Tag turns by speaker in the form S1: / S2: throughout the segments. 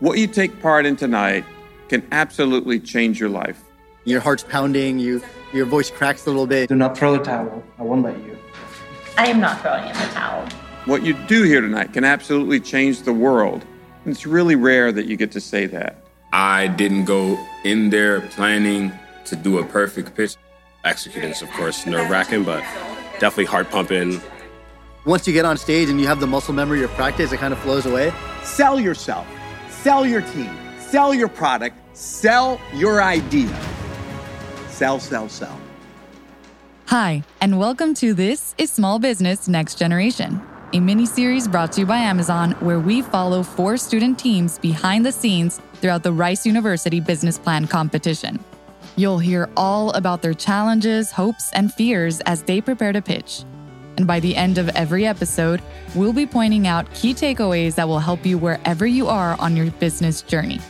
S1: What you take part in tonight can absolutely change your life.
S2: Your heart's pounding, you your voice cracks a little bit.
S3: Do not throw the towel. I won't let you.
S4: I am not throwing in the towel.
S1: What you do here tonight can absolutely change the world. And it's really rare that you get to say that.
S5: I didn't go in there planning to do a perfect pitch.
S6: Executing is, of course, nerve wracking, but definitely heart pumping.
S2: Once you get on stage and you have the muscle memory of practice, it kind of flows away.
S7: Sell yourself, sell your team, sell your product, sell your idea. Sell, sell, sell.
S8: Hi, and welcome to This is Small Business Next Generation, a mini series brought to you by Amazon where we follow four student teams behind the scenes throughout the Rice University Business Plan competition. You'll hear all about their challenges, hopes, and fears as they prepare to pitch. And by the end of every episode, we'll be pointing out key takeaways that will help you wherever you are on your business journey.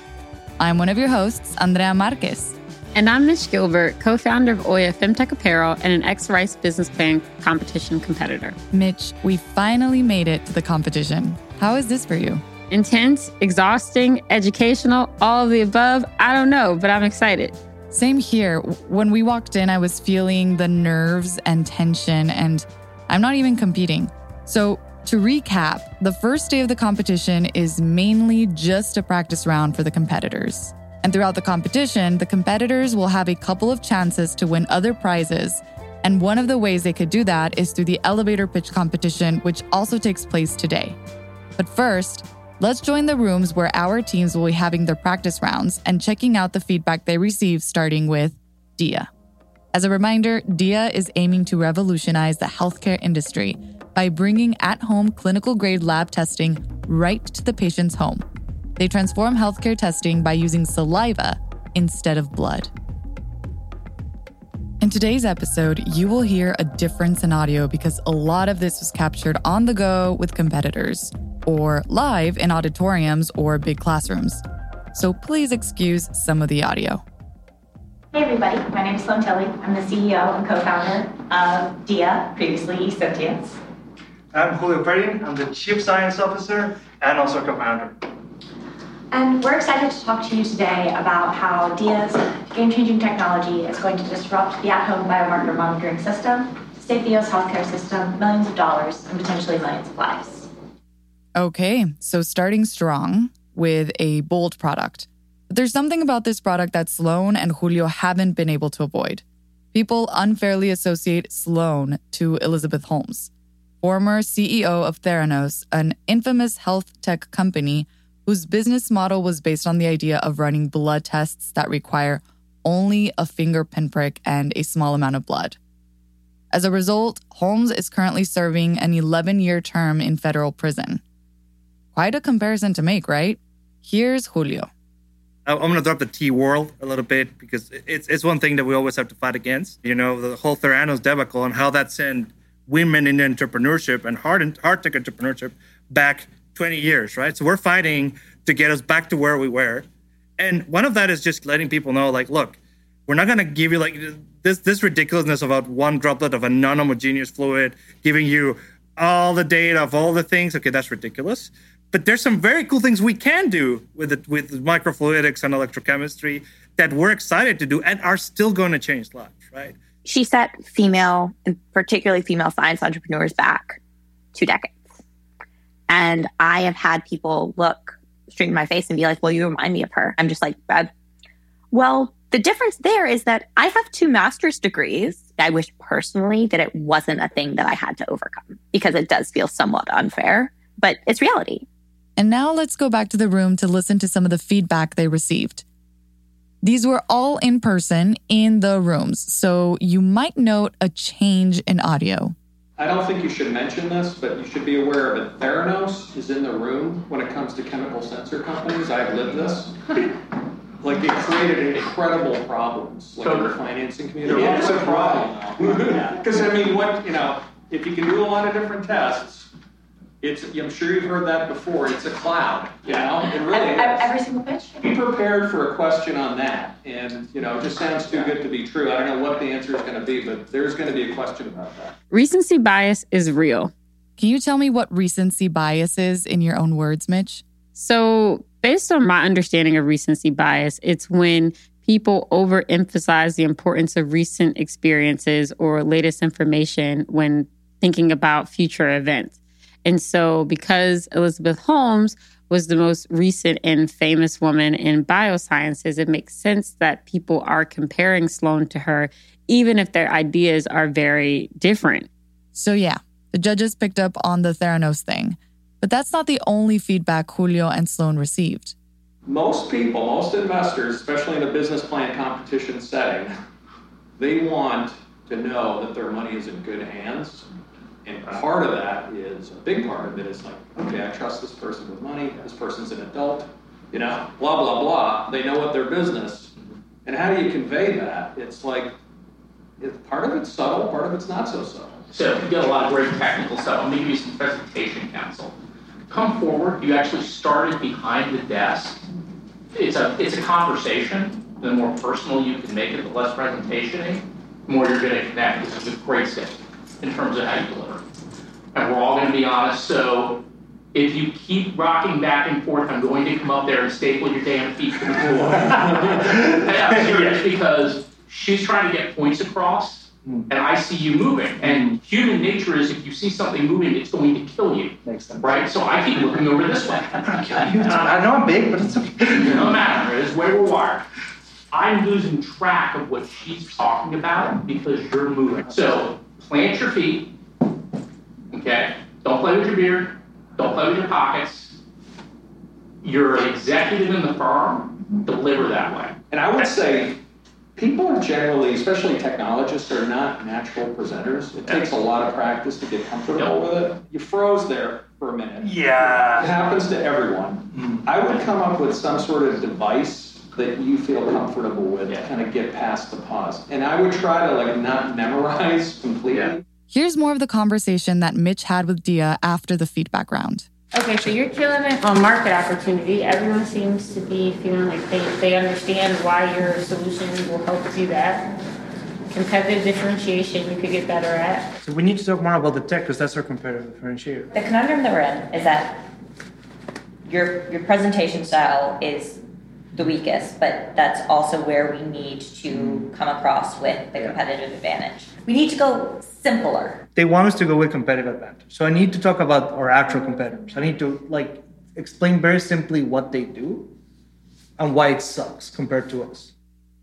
S8: I'm one of your hosts, Andrea Marquez.
S9: And I'm Mitch Gilbert, co founder of Oya Femtech Apparel and an ex Rice Business Plan competition competitor.
S8: Mitch, we finally made it to the competition. How is this for you?
S9: Intense, exhausting, educational, all of the above. I don't know, but I'm excited.
S8: Same here. When we walked in, I was feeling the nerves and tension, and I'm not even competing. So, to recap, the first day of the competition is mainly just a practice round for the competitors. And throughout the competition, the competitors will have a couple of chances to win other prizes. And one of the ways they could do that is through the elevator pitch competition, which also takes place today. But first, let's join the rooms where our teams will be having their practice rounds and checking out the feedback they receive, starting with Dia. As a reminder, Dia is aiming to revolutionize the healthcare industry by bringing at home clinical grade lab testing right to the patient's home. They transform healthcare testing by using saliva instead of blood. In today's episode, you will hear a difference in audio because a lot of this was captured on the go with competitors or live in auditoriums or big classrooms. So please excuse some of the audio.
S4: Hey everybody, my name is Sloan Tilley. I'm the CEO and co-founder of DIA, previously eSentience.
S3: I'm Julio Perrin. I'm the Chief Science Officer and also co-founder.
S4: And we're excited to talk to you today about how DIA's game-changing technology is going to disrupt the at-home biomarker monitoring system, save the US healthcare system millions of dollars and potentially millions of lives.
S8: Okay, so starting strong with a bold product. There's something about this product that Sloan and Julio haven't been able to avoid. People unfairly associate Sloan to Elizabeth Holmes, former CEO of Theranos, an infamous health tech company whose business model was based on the idea of running blood tests that require only a finger pinprick and a small amount of blood. As a result, Holmes is currently serving an 11 year term in federal prison. Quite a comparison to make, right? Here's Julio.
S3: I'm going to drop the T world a little bit because it's, it's one thing that we always have to fight against. You know, the whole Theranos debacle and how that sent women in entrepreneurship and hard, hard tech entrepreneurship back 20 years, right? So we're fighting to get us back to where we were. And one of that is just letting people know, like, look, we're not going to give you like this this ridiculousness about one droplet of a non-homogeneous fluid giving you all the data of all the things. Okay, that's ridiculous. But there's some very cool things we can do with it with microfluidics and electrochemistry that we're excited to do and are still going to change lives, right?
S10: She set female and particularly female science entrepreneurs back two decades. And I have had people look straight in my face and be like, well, you remind me of her. I'm just like, Bad. well, the difference there is that I have two master's degrees. I wish personally that it wasn't a thing that I had to overcome because it does feel somewhat unfair, but it's reality.
S8: And now let's go back to the room to listen to some of the feedback they received. These were all in person in the rooms, so you might note a change in audio.
S11: I don't think you should mention this, but you should be aware of it. Theranos is in the room when it comes to chemical sensor companies. I've lived this. like it created incredible problems, like in the financing community. Yeah, it's a problem Because I mean, what you know, if you can do a lot of different tests, it's I'm sure you've heard that before. It's a cloud, you know. It really
S4: every,
S11: is.
S4: every single pitch.
S11: Be prepared for a question on that, and you know, it just sounds too good to be true. I don't know what the answer is going to be, but there's going to be a question about that.
S9: Recency bias is real.
S8: Can you tell me what recency bias is in your own words, Mitch?
S9: So, Based on my understanding of recency bias, it's when people overemphasize the importance of recent experiences or latest information when thinking about future events. And so, because Elizabeth Holmes was the most recent and famous woman in biosciences, it makes sense that people are comparing Sloan to her, even if their ideas are very different.
S8: So, yeah, the judges picked up on the Theranos thing. But that's not the only feedback Julio and Sloan received.
S11: Most people, most investors, especially in a business plan competition setting, they want to know that their money is in good hands. And part of that is, a big part of it is like, okay, I trust this person with money, this person's an adult, you know, blah, blah, blah. They know what their business. And how do you convey that? It's like, it, part of it's subtle, part of it's not so subtle.
S12: So you get a lot of great technical stuff. I'm gonna give you some presentation counsel. Come forward, you actually started behind the desk. It's a, it's a conversation. The more personal you can make it, the less presentation, the more you're gonna connect. This is a great skill in terms of how you deliver. And we're all gonna be honest, so if you keep rocking back and forth, I'm going to come up there and staple your damn feet to the floor. I'm serious, because she's trying to get points across, hmm. and I see you moving. And hmm. human nature is if you see something moving, it's going to kill you.
S13: Makes sense.
S12: Right? So I keep looking over this way. I'm to kill you.
S13: I know I'm big, but it's okay.
S12: It doesn't matter. It's where we're wired. I'm losing track of what she's talking about because you're moving. So plant your feet. Okay? Don't play with your beard. Don't play with your pockets. You're an executive in the firm. Deliver that way.
S11: And I would say people are generally, especially technologists, are not natural presenters. It takes a lot of practice to get comfortable with it. You froze there for a minute.
S13: Yeah.
S11: It happens to everyone. Mm-hmm. I would come up with some sort of device that you feel comfortable with to kind of get past the pause. And I would try to like not memorize completely.
S8: Here's more of the conversation that Mitch had with Dia after the feedback round.
S14: Okay, so you're killing it on market opportunity. Everyone seems to be feeling like they, they understand why your solution will help do that. Competitive differentiation you could get better at.
S3: So we need to talk more about the tech because that's our competitive differentiator.
S15: The conundrum that we're in is that your your presentation style is the weakest, but that's also where we need to mm. come across with the competitive advantage. We need to go simpler.
S3: They want us to go with competitive advantage. So I need to talk about our actual competitors. I need to like explain very simply what they do and why it sucks compared to us.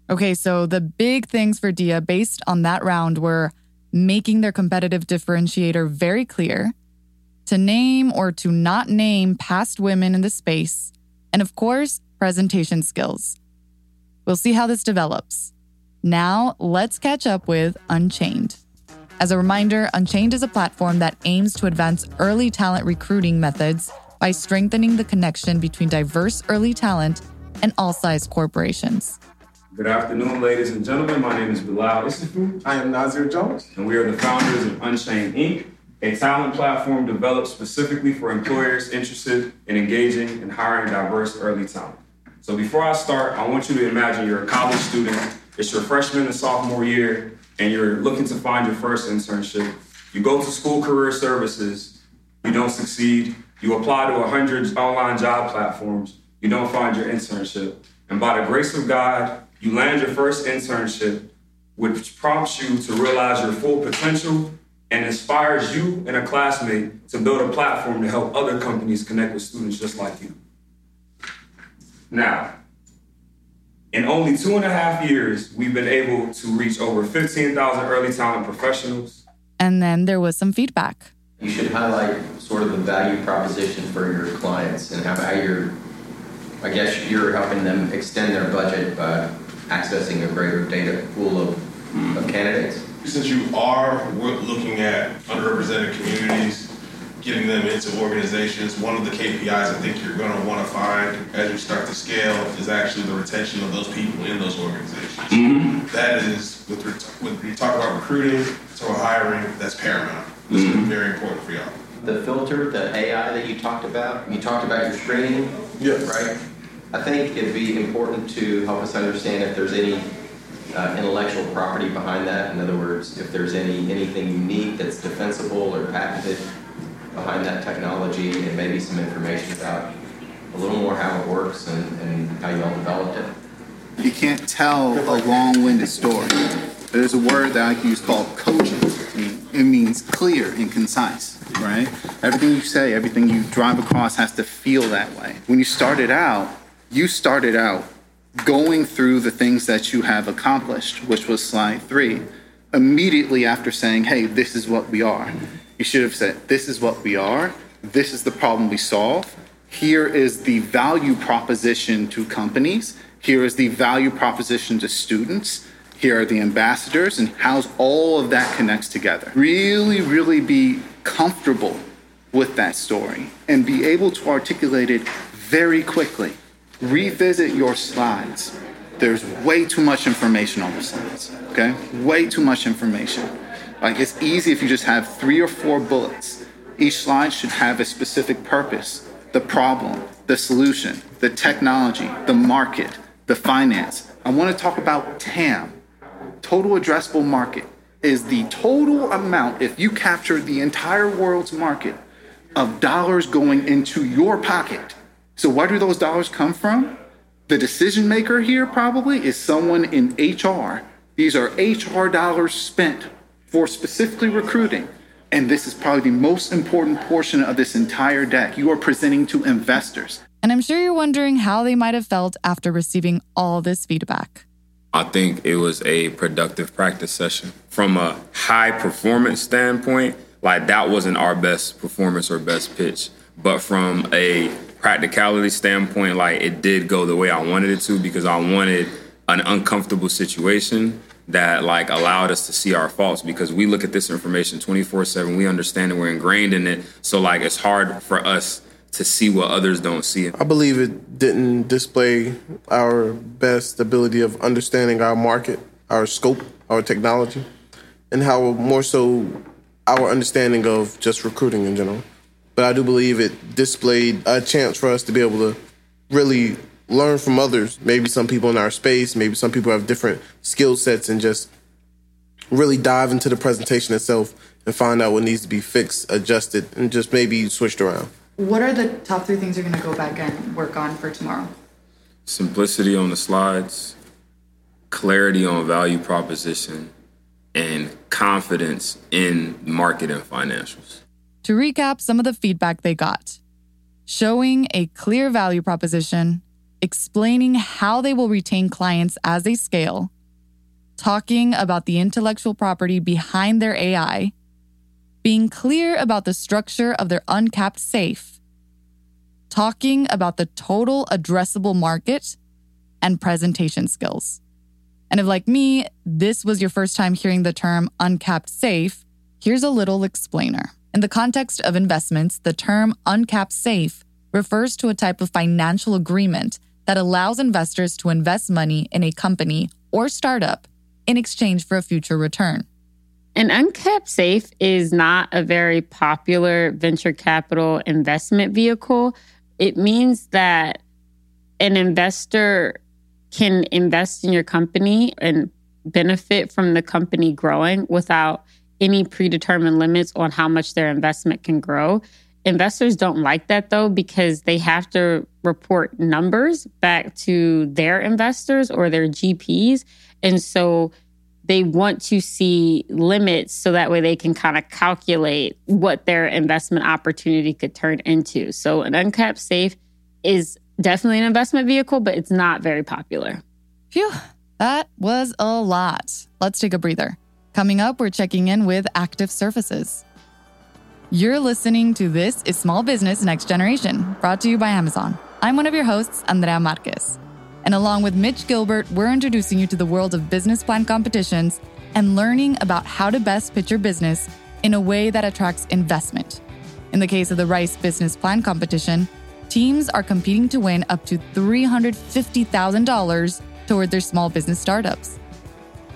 S8: Okay, so the big things for Dia based on that round were making their competitive differentiator very clear, to name or to not name past women in the space, and of course, presentation skills. We'll see how this develops. Now, let's catch up with Unchained. As a reminder, Unchained is a platform that aims to advance early talent recruiting methods by strengthening the connection between diverse early talent and all size corporations.
S5: Good afternoon, ladies and gentlemen. My name is Bilal Isifu.
S16: I am Nazir Jones.
S5: And we are the founders of Unchained Inc., a talent platform developed specifically for employers interested in engaging and hiring diverse early talent. So before I start, I want you to imagine you're a college student, it's your freshman and sophomore year, and you're looking to find your first internship. You go to school career services, you don't succeed. You apply to 100 online job platforms, you don't find your internship. And by the grace of God, you land your first internship, which prompts you to realize your full potential and inspires you and a classmate to build a platform to help other companies connect with students just like you. Now, in only two and a half years, we've been able to reach over 15,000 early talent professionals.
S8: And then there was some feedback.
S17: You should highlight sort of the value proposition for your clients and how you're, I guess you're helping them extend their budget by accessing a greater data pool of, of hmm. candidates.
S16: Since you are looking at underrepresented communities, getting them into organizations, one of the KPIs I think you're going to want to find as you start to scale is actually the retention of those people in those organizations.
S5: Mm-hmm.
S16: That is, with, when you talk about recruiting, so hiring, that's paramount. It's mm-hmm. very important for y'all.
S17: The filter, the AI that you talked about, you talked about your screening,
S16: yes.
S17: right? I think it'd be important to help us understand if there's any uh, intellectual property behind that. In other words, if there's any anything unique that's defensible or patented behind that technology, and maybe some information about a little more how it works and, and how y'all developed it?
S13: You can't tell a long-winded story. There's a word that I use called cogent. It means clear and concise, right? Everything you say, everything you drive across has to feel that way. When you started out, you started out going through the things that you have accomplished, which was slide three, immediately after saying, hey, this is what we are. You should have said, this is what we are, this is the problem we solve, here is the value proposition to companies, here is the value proposition to students, here are the ambassadors, and how all of that connects together. Really, really be comfortable with that story and be able to articulate it very quickly. Revisit your slides. There's way too much information on the slides, okay? Way too much information. Like it's easy if you just have three or four bullets. Each slide should have a specific purpose, the problem, the solution, the technology, the market, the finance. I want to talk about TAM, total addressable market, is the total amount, if you capture the entire world's market, of dollars going into your pocket. So, where do those dollars come from? The decision maker here probably is someone in HR. These are HR dollars spent for specifically recruiting. And this is probably the most important portion of this entire deck. You are presenting to investors.
S8: And I'm sure you're wondering how they might have felt after receiving all this feedback.
S5: I think it was a productive practice session. From a high performance standpoint, like that wasn't our best performance or best pitch. But from a practicality standpoint, like it did go the way I wanted it to because I wanted an uncomfortable situation that like allowed us to see our faults because we look at this information 24/7 we understand it we're ingrained in it. So like it's hard for us to see what others don't see.
S18: I believe it didn't display our best ability of understanding our market our scope our technology and how more so our understanding of just recruiting in general. But I do believe it displayed a chance for us to be able to really learn from others. Maybe some people in our space, maybe some people have different skill sets, and just really dive into the presentation itself and find out what needs to be fixed, adjusted, and just maybe switched around.
S8: What are the top three things you're going to go back and work on for tomorrow?
S5: Simplicity on the slides, clarity on value proposition, and confidence in market and financials.
S8: To recap some of the feedback they got showing a clear value proposition, explaining how they will retain clients as they scale, talking about the intellectual property behind their AI, being clear about the structure of their uncapped safe, talking about the total addressable market, and presentation skills. And if, like me, this was your first time hearing the term uncapped safe, here's a little explainer. In the context of investments, the term uncapped safe refers to a type of financial agreement that allows investors to invest money in a company or startup in exchange for a future return.
S9: An uncapped safe is not a very popular venture capital investment vehicle. It means that an investor can invest in your company and benefit from the company growing without any predetermined limits on how much their investment can grow. Investors don't like that though because they have to report numbers back to their investors or their GPs. And so they want to see limits so that way they can kind of calculate what their investment opportunity could turn into. So an uncapped safe is definitely an investment vehicle, but it's not very popular.
S8: Phew, that was a lot. Let's take a breather. Coming up, we're checking in with Active Surfaces. You're listening to This is Small Business Next Generation, brought to you by Amazon. I'm one of your hosts, Andrea Marquez. And along with Mitch Gilbert, we're introducing you to the world of business plan competitions and learning about how to best pitch your business in a way that attracts investment. In the case of the Rice Business Plan competition, teams are competing to win up to $350,000 toward their small business startups.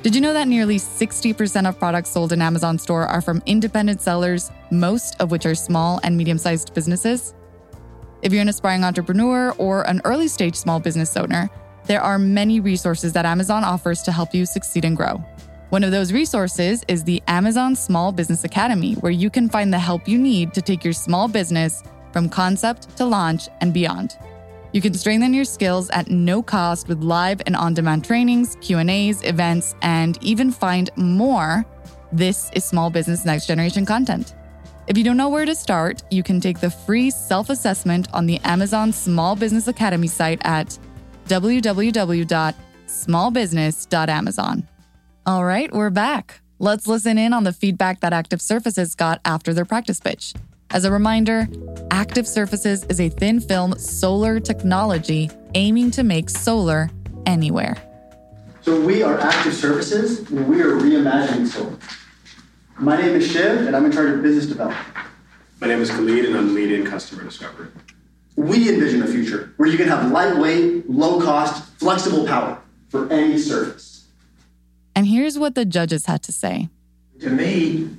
S8: Did you know that nearly 60% of products sold in Amazon store are from independent sellers, most of which are small and medium sized businesses? If you're an aspiring entrepreneur or an early stage small business owner, there are many resources that Amazon offers to help you succeed and grow. One of those resources is the Amazon Small Business Academy, where you can find the help you need to take your small business from concept to launch and beyond. You can strengthen your skills at no cost with live and on-demand trainings, Q&As, events, and even find more. This is small business next generation content. If you don't know where to start, you can take the free self-assessment on the Amazon Small Business Academy site at www.smallbusiness.amazon. All right, we're back. Let's listen in on the feedback that Active Surfaces got after their practice pitch. As a reminder, Active Surfaces is a thin film solar technology aiming to make solar anywhere.
S2: So we are Active Surfaces, and we are reimagining solar. My name is Shiv, and I'm in charge of business development.
S19: My name is Khalid, and I'm the lead in customer discovery.
S2: We envision a future where you can have lightweight, low cost, flexible power for any surface.
S8: And here's what the judges had to say.
S20: To me,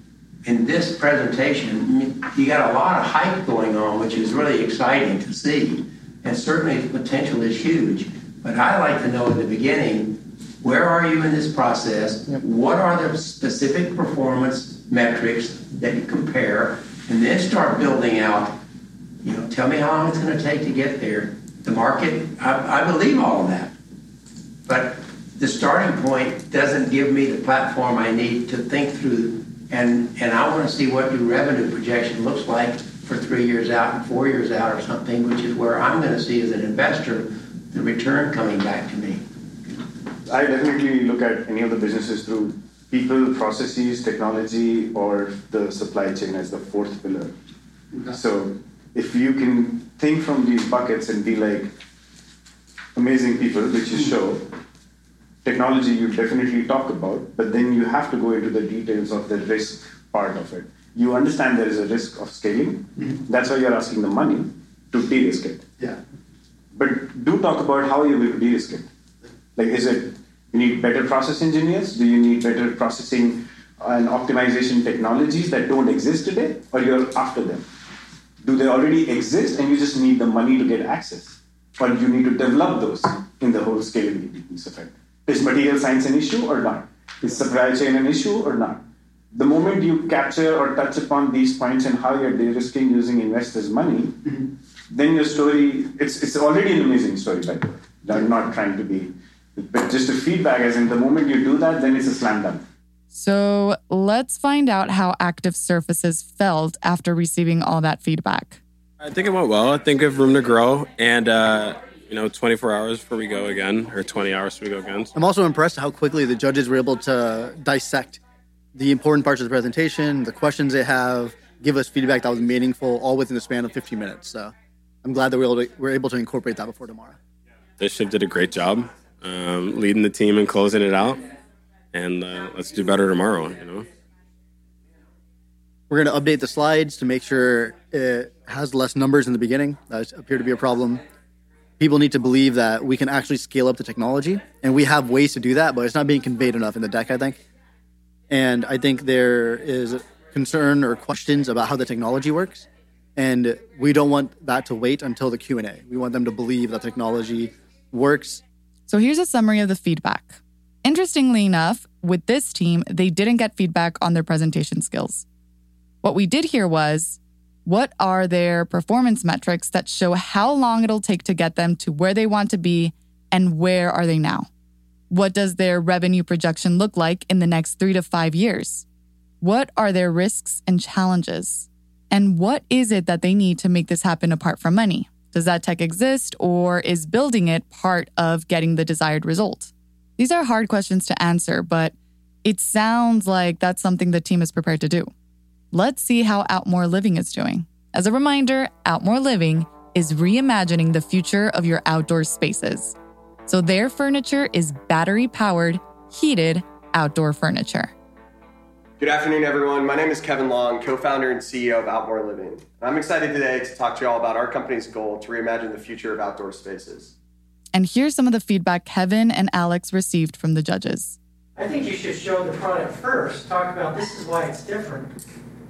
S20: in this presentation, you got a lot of hype going on, which is really exciting to see. And certainly the potential is huge. But I like to know in the beginning, where are you in this process? What are the specific performance metrics that you compare? And then start building out, you know, tell me how long it's going to take to get there. The market, I, I believe all of that. But the starting point doesn't give me the platform I need to think through. And, and I want to see what your revenue projection looks like for three years out and four years out or something, which is where I'm going to see as an investor the return coming back to me.
S19: I definitely look at any of the businesses through people, processes, technology, or the supply chain as the fourth pillar. So if you can think from these buckets and be like amazing people, which you show, technology you definitely talk about, but then you have to go into the details of the risk part of it. You understand there is a risk of scaling. Mm-hmm. That's why you're asking the money to de-risk it.
S2: Yeah.
S19: But do talk about how you're going to de-risk it. Like, is it you need better process engineers? Do you need better processing and optimization technologies that don't exist today, or you're after them? Do they already exist and you just need the money to get access? Or you need to develop those in the whole scalability piece of it? Is material science an issue or not? Is supply chain an issue or not? The moment you capture or touch upon these points and how you're de-risking using investors' money, then your story, it's, it's already an amazing story, by the way. I'm not trying to be, but just a feedback as in the moment you do that, then it's a slam dunk.
S8: So let's find out how Active Surfaces felt after receiving all that feedback.
S6: I think it went well. I think we have room to grow, and uh, you know, 24 hours before we go again, or 20 hours before we go again.
S2: I'm also impressed how quickly the judges were able to dissect the important parts of the presentation, the questions they have, give us feedback that was meaningful, all within the span of 15 minutes. So I'm glad that we were able to, we're able to incorporate that before tomorrow.
S6: This shift did a great job um, leading the team and closing it out, and uh, let's do better tomorrow. You know.
S2: We're going to update the slides to make sure it has less numbers in the beginning. That appear to be a problem. People need to believe that we can actually scale up the technology, and we have ways to do that, but it's not being conveyed enough in the deck, I think. And I think there is concern or questions about how the technology works, and we don't want that to wait until the Q and A. We want them to believe that technology works.
S8: So here's a summary of the feedback. Interestingly enough, with this team, they didn't get feedback on their presentation skills. What we did hear was what are their performance metrics that show how long it'll take to get them to where they want to be and where are they now? What does their revenue projection look like in the next three to five years? What are their risks and challenges? And what is it that they need to make this happen apart from money? Does that tech exist or is building it part of getting the desired result? These are hard questions to answer, but it sounds like that's something the team is prepared to do. Let's see how Outmore Living is doing. As a reminder, Outmore Living is reimagining the future of your outdoor spaces. So their furniture is battery powered, heated outdoor furniture.
S21: Good afternoon, everyone. My name is Kevin Long, co founder and CEO of Outmore Living. I'm excited today to talk to you all about our company's goal to reimagine the future of outdoor spaces.
S8: And here's some of the feedback Kevin and Alex received from the judges.
S22: I think you should show the product first, talk about this is why it's different,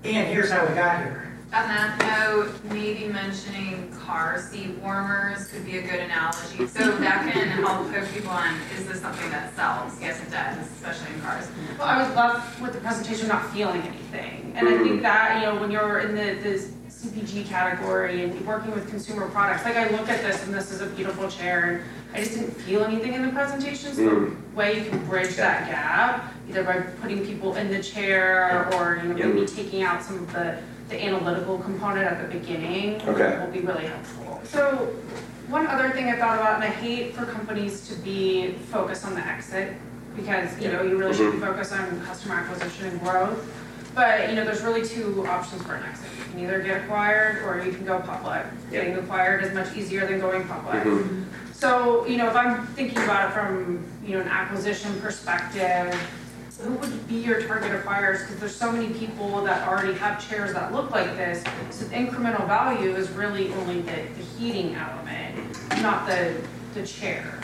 S22: and here's how we got here.
S23: On that note, maybe mentioning car seat warmers could be a good analogy. So that can help hook people on, is this something that sells? Yes, it does, especially in cars.
S14: Well, I was left with the presentation not feeling anything. And I think mm-hmm. that, you know, when you're in the, the
S24: CPG category and working with consumer products, like I look at this and this is a beautiful chair and I just didn't feel anything in the presentation. So
S21: Mm.
S24: the way you can bridge that gap, either by putting people in the chair or, you know, maybe taking out some of the, the analytical component at the beginning
S21: Okay.
S24: will be really helpful. So one other thing I thought about, and I hate for companies to be focused on the exit because, you know, you really should be focused on customer acquisition and growth. But, you know, there's really two options for an exit. You can either get acquired or you can go public.
S21: Yeah.
S24: Getting acquired is much easier than going public.
S21: Mhm.
S24: So, you know, if I'm thinking about it from, you know, an acquisition perspective, who would be your target acquirers? Because there's so many people that already have chairs that look like this. So the incremental value is really only the, the heating element, not the, the chair.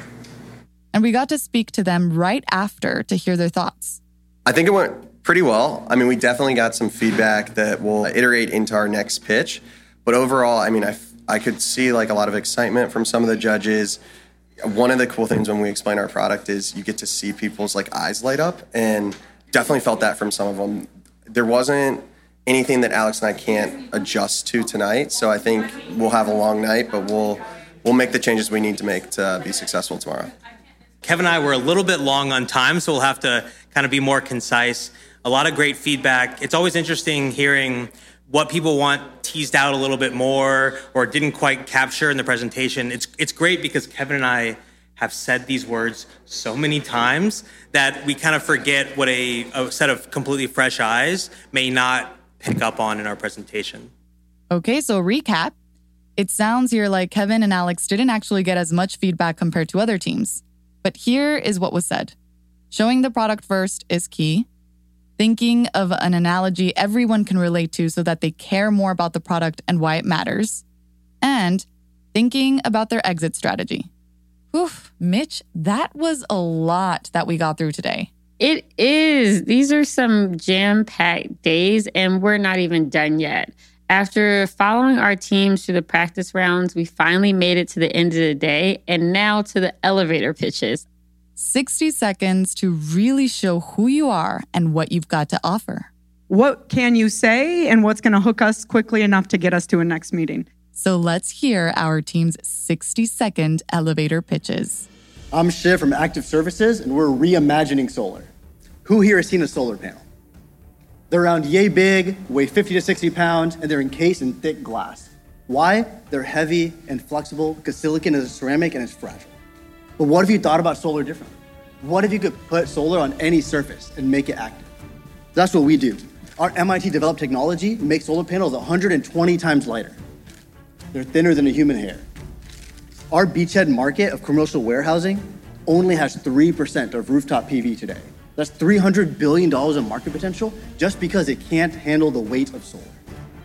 S8: And we got to speak to them right after to hear their thoughts.
S21: I think it went pretty well. I mean, we definitely got some feedback that we'll iterate into our next pitch. But overall, I mean, I, I could see like a lot of excitement from some of the judges. One of the cool things when we explain our product is you get to see people's like eyes light up, and definitely felt that from some of them. There wasn't anything that Alex and I can't adjust to tonight, so I think we'll have a long night, but we'll we'll make the changes we need to make to be successful tomorrow.
S25: Kevin and I were a little bit long on time, so we'll have to kind of be more concise. A lot of great feedback. It's always interesting hearing what people want teased out a little bit more or didn't quite capture in the presentation. It's it's great because Kevin and I have said these words so many times that we kind of forget what a, a set of completely fresh eyes may not pick up on in our presentation.
S8: Okay, so recap. It sounds here like Kevin and Alex didn't actually get as much feedback compared to other teams. But here is what was said showing the product first is key. Thinking of an analogy everyone can relate to so that they care more about the product and why it matters. And thinking about their exit strategy. Oof, Mitch, that was a lot that we got through today.
S9: It is. These are some jam packed days, and we're not even done yet. After following our teams through the practice rounds, we finally made it to the end of the day and now to the elevator pitches.
S8: 60 seconds to really show who you are and what you've got to offer.
S26: What can you say and what's going to hook us quickly enough to get us to a next meeting?
S8: So let's hear our team's 60 second elevator pitches.
S2: I'm Shiv from Active Surfaces, and we're reimagining solar. Who here has seen a solar panel? They're around yay big, weigh 50 to 60 pounds, and they're encased in thick glass. Why? They're heavy and flexible because silicon is a ceramic and it's fragile. But what if you thought about solar differently? What if you could put solar on any surface and make it active? That's what we do. Our MIT developed technology makes solar panels 120 times lighter. They're thinner than a human hair. Our beachhead market of commercial warehousing only has 3% of rooftop PV today. That's $300 billion in market potential just because it can't handle the weight of solar.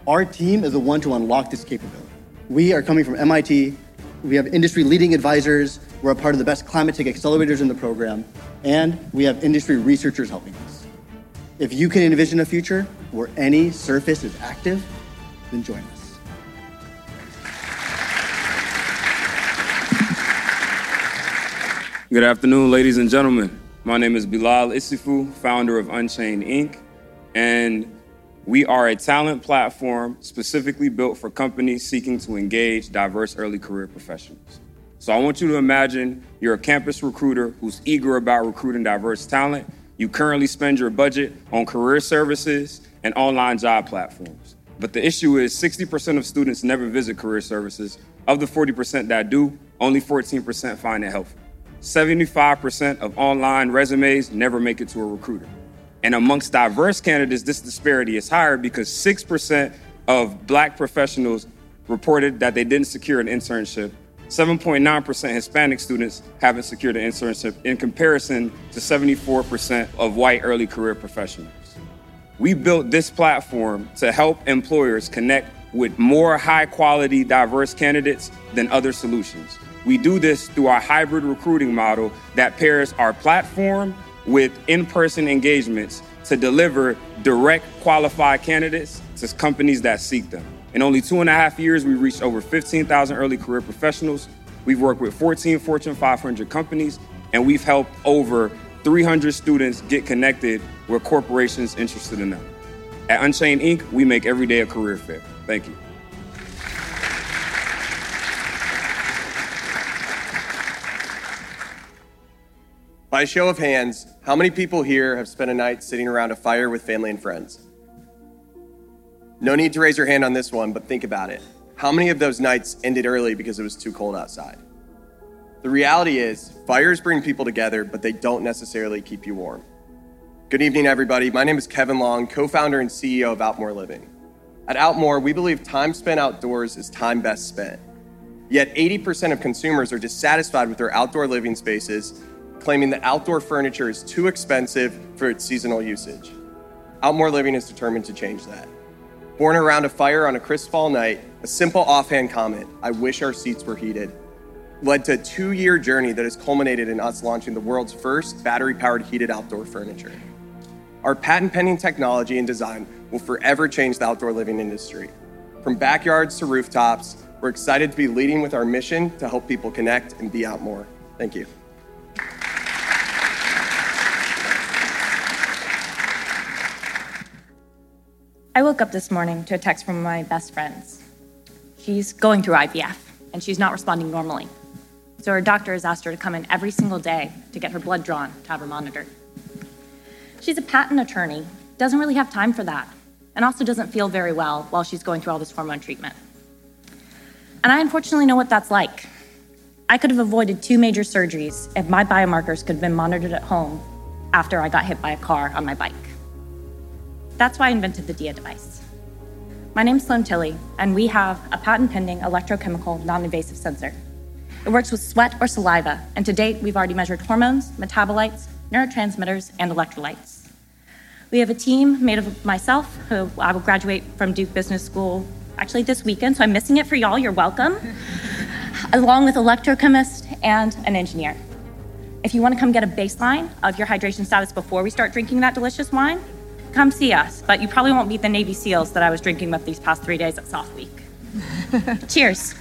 S2: Our team is the one to unlock this capability. We are coming from MIT. We have industry leading advisors. We're a part of the best climate tech accelerators in the program. And we have industry researchers helping us. If you can envision a future where any surface is active, then join us.
S5: Good afternoon, ladies and gentlemen. My name is Bilal Isifu, founder of Unchained Inc., and we are a talent platform specifically built for companies seeking to engage diverse early career professionals. So I want you to imagine you're a campus recruiter who's eager about recruiting diverse talent. You currently spend your budget on career services and online job platforms. But the issue is 60% of students never visit career services. Of the 40% that do, only 14% find it helpful. 75% of online resumes never make it to a recruiter. And amongst diverse candidates, this disparity is higher because 6% of black professionals reported that they didn't secure an internship. 7.9% Hispanic students haven't secured an internship in comparison to 74% of white early career professionals. We built this platform to help employers connect with more high quality, diverse candidates than other solutions. We do this through our hybrid recruiting model that pairs our platform with in person engagements to deliver direct qualified candidates to companies that seek them. In only two and a half years, we reached over 15,000 early career professionals. We've worked with 14 Fortune 500 companies, and we've helped over 300 students get connected with corporations interested in them. At Unchained Inc., we make every day a career fair. Thank you.
S21: By show of hands, how many people here have spent a night sitting around a fire with family and friends? No need to raise your hand on this one, but think about it. How many of those nights ended early because it was too cold outside? The reality is, fires bring people together, but they don't necessarily keep you warm. Good evening, everybody. My name is Kevin Long, co founder and CEO of Outmore Living. At Outmore, we believe time spent outdoors is time best spent. Yet 80% of consumers are dissatisfied with their outdoor living spaces, claiming that outdoor furniture is too expensive for its seasonal usage. Outmore Living is determined to change that. Born around a fire on a crisp fall night, a simple offhand comment, I wish our seats were heated, led to a two year journey that has culminated in us launching the world's first battery powered heated outdoor furniture. Our patent pending technology and design will forever change the outdoor living industry. From backyards to rooftops, we're excited to be leading with our mission to help people connect and be out more. Thank you.
S27: I woke up this morning to a text from my best friends. She's going through IVF and she's not responding normally. So her doctor has asked her to come in every single day to get her blood drawn to have her monitored. She's a patent attorney, doesn't really have time for that, and also doesn't feel very well while she's going through all this hormone treatment. And I unfortunately know what that's like. I could have avoided two major surgeries if my biomarkers could have been monitored at home after I got hit by a car on my bike. That's why I invented the DIA device. My name's Sloan Tilley, and we have a patent pending electrochemical non invasive sensor. It works with sweat or saliva, and to date, we've already measured hormones, metabolites, neurotransmitters, and electrolytes. We have a team made of myself, who I will graduate from Duke Business School actually this weekend, so I'm missing it for y'all. You're welcome. Along with electrochemist and an engineer. If you want to come get a baseline of your hydration status before we start drinking that delicious wine, come see us. But you probably won't beat the Navy SEALs that I was drinking with these past three days at SOF Week. Cheers.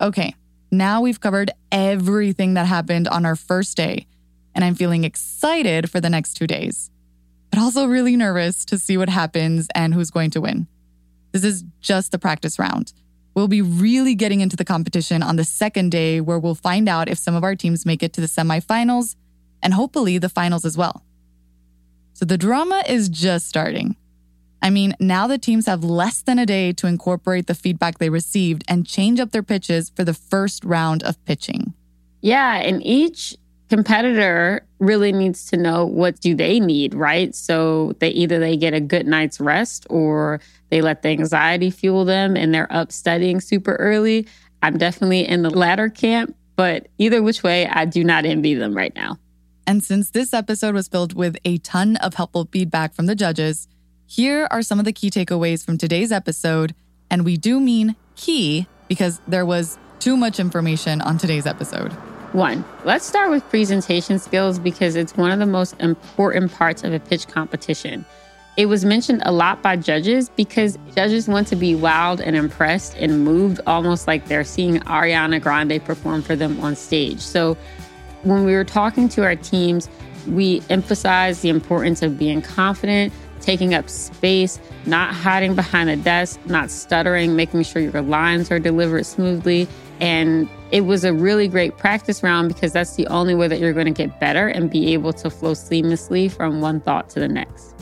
S8: Okay, now we've covered everything that happened on our first day, and I'm feeling excited for the next two days, but also really nervous to see what happens and who's going to win. This is just the practice round. We'll be really getting into the competition on the second day, where we'll find out if some of our teams make it to the semifinals and hopefully the finals as well. So the drama is just starting. I mean, now the teams have less than a day to incorporate the feedback they received and change up their pitches for the first round of pitching.
S9: Yeah, and each competitor really needs to know what do they need, right? So they either they get a good night's rest or they let the anxiety fuel them and they're up studying super early. I'm definitely in the latter camp, but either which way, I do not envy them right now.
S8: And since this episode was filled with a ton of helpful feedback from the judges, here are some of the key takeaways from today's episode. And we do mean key because there was too much information on today's episode.
S9: One, let's start with presentation skills because it's one of the most important parts of a pitch competition. It was mentioned a lot by judges because judges want to be wowed and impressed and moved almost like they're seeing Ariana Grande perform for them on stage. So when we were talking to our teams, we emphasized the importance of being confident, taking up space, not hiding behind a desk, not stuttering, making sure your lines are delivered smoothly. And it was a really great practice round because that's the only way that you're going to get better and be able to flow seamlessly from one thought to the next.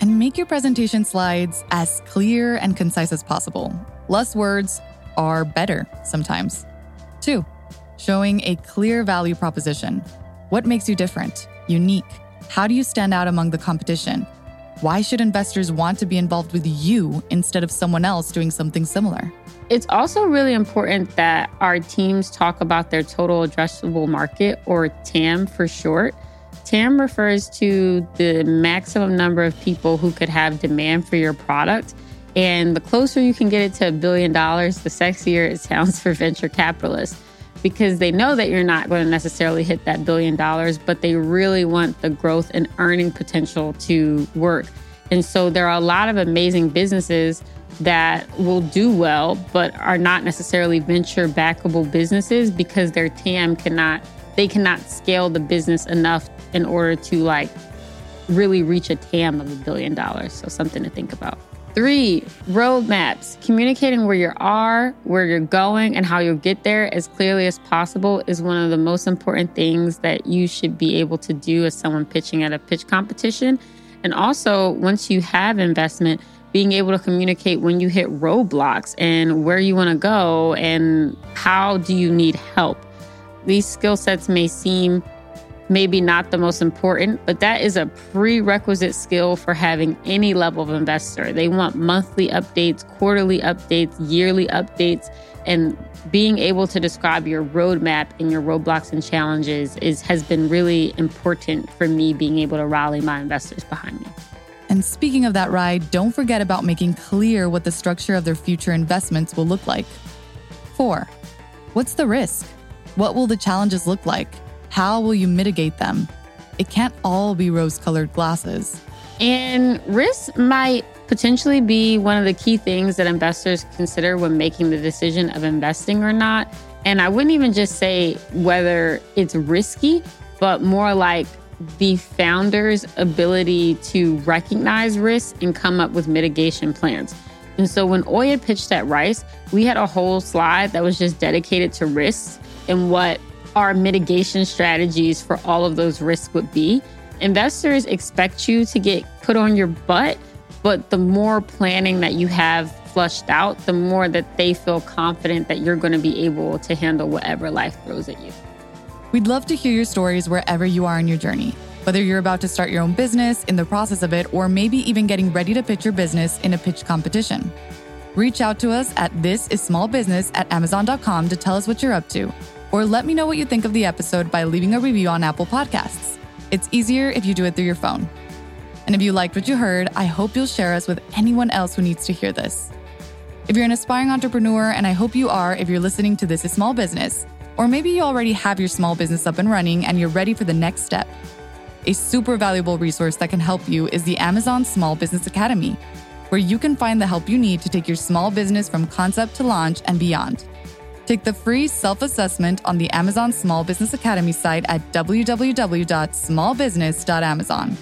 S8: And make your presentation slides as clear and concise as possible. Less words are better sometimes. Two, showing a clear value proposition. What makes you different, unique? How do you stand out among the competition? Why should investors want to be involved with you instead of someone else doing something similar?
S9: It's also really important that our teams talk about their total addressable market, or TAM for short. TAM refers to the maximum number of people who could have demand for your product. And the closer you can get it to a billion dollars, the sexier it sounds for venture capitalists because they know that you're not going to necessarily hit that billion dollars, but they really want the growth and earning potential to work. And so there are a lot of amazing businesses that will do well, but are not necessarily venture backable businesses because their TAM cannot, they cannot scale the business enough in order to like really reach a TAM of a billion dollars. So something to think about. Three, roadmaps. Communicating where you are, where you're going, and how you'll get there as clearly as possible is one of the most important things that you should be able to do as someone pitching at a pitch competition. And also, once you have investment, being able to communicate when you hit roadblocks and where you want to go and how do you need help. These skill sets may seem maybe not the most important, but that is a prerequisite skill for having any level of investor. They want monthly updates, quarterly updates, yearly updates, and being able to describe your roadmap and your roadblocks and challenges is has been really important for me being able to rally my investors behind me.
S8: And speaking of that ride, don't forget about making clear what the structure of their future investments will look like. 4. What's the risk? What will the challenges look like? How will you mitigate them? It can't all be rose colored glasses.
S9: And risk might potentially be one of the key things that investors consider when making the decision of investing or not. And I wouldn't even just say whether it's risky, but more like the founder's ability to recognize risk and come up with mitigation plans. And so when Oya pitched at Rice, we had a whole slide that was just dedicated to risks and what our mitigation strategies for all of those risks would be. Investors expect you to get put on your butt, but the more planning that you have flushed out, the more that they feel confident that you're going to be able to handle whatever life throws at you.
S8: We'd love to hear your stories wherever you are in your journey, whether you're about to start your own business, in the process of it, or maybe even getting ready to pitch your business in a pitch competition. Reach out to us at thisissmallbusiness at amazon.com to tell us what you're up to, or let me know what you think of the episode by leaving a review on Apple Podcasts. It's easier if you do it through your phone. And if you liked what you heard, I hope you'll share us with anyone else who needs to hear this. If you're an aspiring entrepreneur, and I hope you are if you're listening to This is Small Business, or maybe you already have your small business up and running and you're ready for the next step. A super valuable resource that can help you is the Amazon Small Business Academy, where you can find the help you need to take your small business from concept to launch and beyond. Take the free self assessment on the Amazon Small Business Academy site at www.smallbusiness.amazon.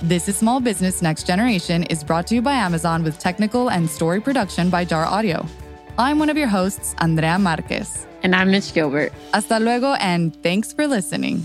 S8: This is Small Business Next Generation is brought to you by Amazon with technical and story production by Jar Audio. I'm one of your hosts, Andrea Marquez.
S9: And I'm Mitch Gilbert.
S8: Hasta luego, and thanks for listening.